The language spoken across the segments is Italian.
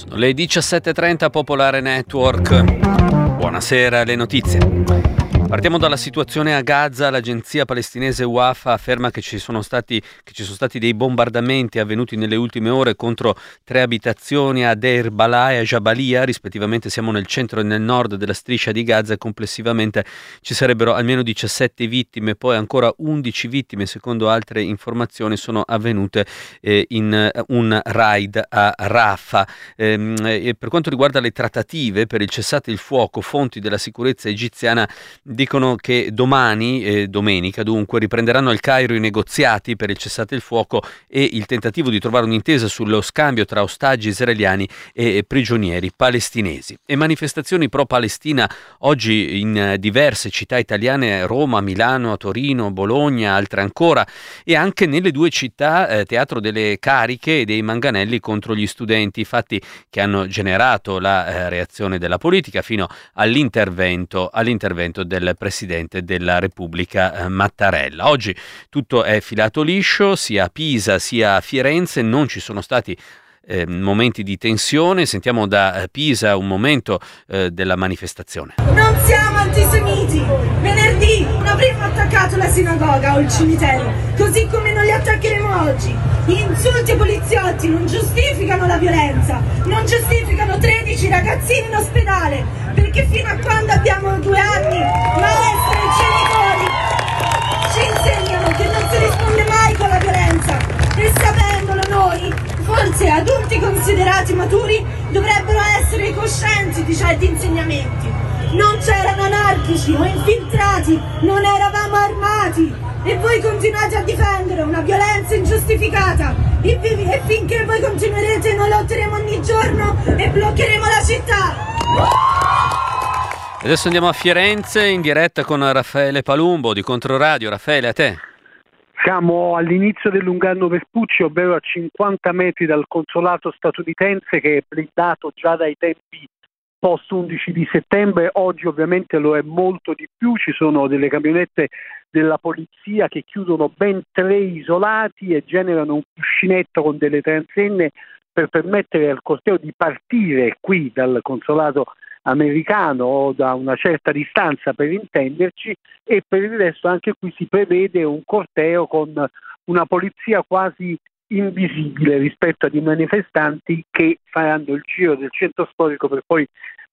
Sono le 17.30 Popolare Network. Buonasera, le notizie. Partiamo dalla situazione a Gaza. L'agenzia palestinese Wafa afferma che ci, sono stati, che ci sono stati dei bombardamenti avvenuti nelle ultime ore contro tre abitazioni a Deir Balah e a Jabalia, rispettivamente siamo nel centro e nel nord della striscia di Gaza e complessivamente ci sarebbero almeno 17 vittime, poi ancora 11 vittime, secondo altre informazioni, sono avvenute eh, in eh, un raid a Rafah. Eh, per quanto riguarda le trattative per il cessate il fuoco, fonti della sicurezza egiziana dicono che domani, eh, domenica dunque, riprenderanno al Cairo i negoziati per il cessate il fuoco e il tentativo di trovare un'intesa sullo scambio tra ostaggi israeliani e prigionieri palestinesi. E manifestazioni pro-Palestina oggi in diverse città italiane, Roma, Milano, Torino, Bologna, altre ancora, e anche nelle due città eh, teatro delle cariche e dei manganelli contro gli studenti, fatti che hanno generato la eh, reazione della politica fino all'intervento, all'intervento del Presidente della Repubblica eh, Mattarella. Oggi tutto è filato liscio, sia a Pisa sia a Firenze, non ci sono stati eh, momenti di tensione. Sentiamo da eh, Pisa un momento eh, della manifestazione. Non siamo antisemiti. Venerdì non avremmo attaccato la sinagoga o il cimitero, così come non li attaccheremo oggi. Gli insulti ai poliziotti non giustificano la violenza, non giustificano 13 ragazzini in ospedale, perché fino a quando abbiamo due anni, essere coscienti di certi insegnamenti. Non c'erano anarchici o infiltrati, non eravamo armati e voi continuate a difendere una violenza ingiustificata e, e finché voi continuerete noi lotteremo ogni giorno e bloccheremo la città. Adesso andiamo a Firenze in diretta con Raffaele Palumbo di Controradio. Raffaele, a te. Siamo all'inizio del Lungano Vespucci, ovvero a 50 metri dal consolato statunitense che è blindato già dai tempi post 11 di settembre, oggi ovviamente lo è molto di più, ci sono delle camionette della polizia che chiudono ben tre isolati e generano un cuscinetto con delle transenne per permettere al corteo di partire qui dal consolato americano o da una certa distanza per intenderci e per il resto anche qui si prevede un corteo con una polizia quasi invisibile rispetto ai manifestanti che faranno il giro del centro storico per poi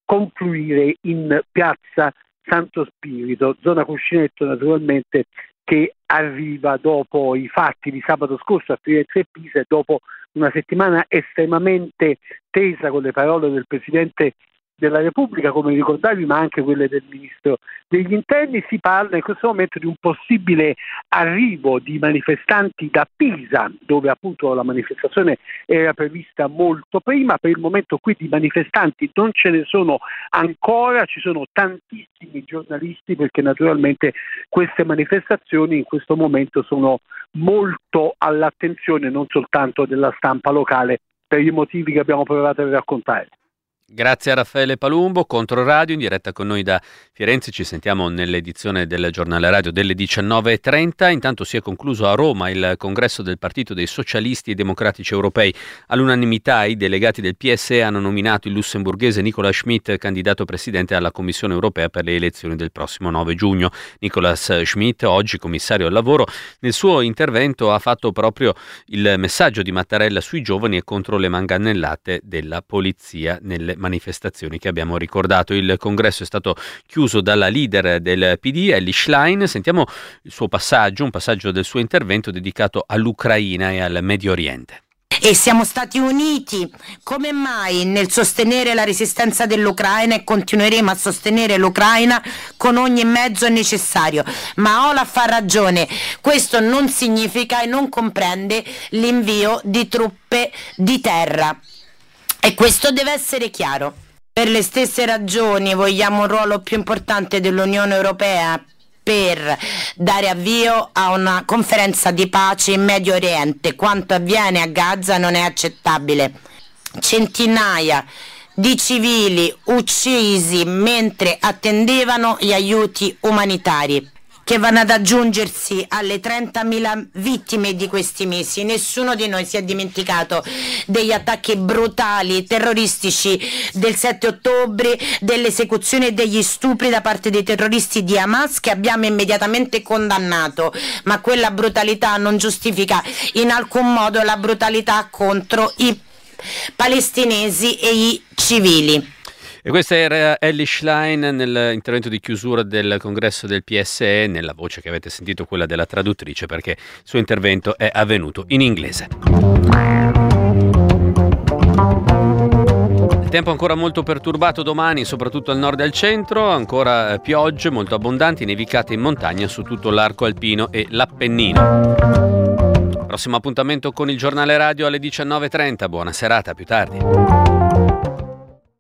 confluire in piazza Santo Spirito, zona cuscinetto naturalmente che arriva dopo i fatti di sabato scorso a Firenze e Pisa e dopo una settimana estremamente tesa con le parole del Presidente della Repubblica, come ricordavi, ma anche quelle del Ministro degli Interni, si parla in questo momento di un possibile arrivo di manifestanti da Pisa, dove appunto la manifestazione era prevista molto prima, per il momento qui di manifestanti non ce ne sono ancora, ci sono tantissimi giornalisti perché naturalmente queste manifestazioni in questo momento sono molto all'attenzione non soltanto della stampa locale per i motivi che abbiamo provato a raccontare. Grazie a Raffaele Palumbo, Controradio, in diretta con noi da Firenze. Ci sentiamo nell'edizione del giornale radio delle 19.30. Intanto si è concluso a Roma il congresso del Partito dei Socialisti e Democratici Europei. All'unanimità i delegati del PSE hanno nominato il lussemburghese Nicola Schmidt candidato presidente alla Commissione europea per le elezioni del prossimo 9 giugno. Nicolas Schmidt, oggi commissario al lavoro, nel suo intervento ha fatto proprio il messaggio di Mattarella sui giovani e contro le manganellate della polizia nelle manifestazioni che abbiamo ricordato. Il congresso è stato chiuso dalla leader del PD, Ellie Schlein. Sentiamo il suo passaggio, un passaggio del suo intervento dedicato all'Ucraina e al Medio Oriente e siamo stati uniti come mai nel sostenere la resistenza dell'Ucraina e continueremo a sostenere l'Ucraina con ogni mezzo necessario. Ma Olaf ha ragione, questo non significa e non comprende l'invio di truppe di terra. E questo deve essere chiaro. Per le stesse ragioni vogliamo un ruolo più importante dell'Unione Europea per dare avvio a una conferenza di pace in Medio Oriente. Quanto avviene a Gaza non è accettabile. Centinaia di civili uccisi mentre attendevano gli aiuti umanitari. Che vanno ad aggiungersi alle 30.000 vittime di questi mesi. Nessuno di noi si è dimenticato degli attacchi brutali, terroristici del 7 ottobre, delle esecuzioni e degli stupri da parte dei terroristi di Hamas che abbiamo immediatamente condannato, ma quella brutalità non giustifica in alcun modo la brutalità contro i palestinesi e i civili. E questa era Ellie Schlein nell'intervento di chiusura del congresso del PSE, nella voce che avete sentito quella della traduttrice, perché il suo intervento è avvenuto in inglese. Il tempo ancora molto perturbato domani, soprattutto al nord e al centro, ancora eh, piogge molto abbondanti, nevicate in montagna su tutto l'arco alpino e l'Appennino. Prossimo appuntamento con il giornale radio alle 19.30. Buona serata, più tardi.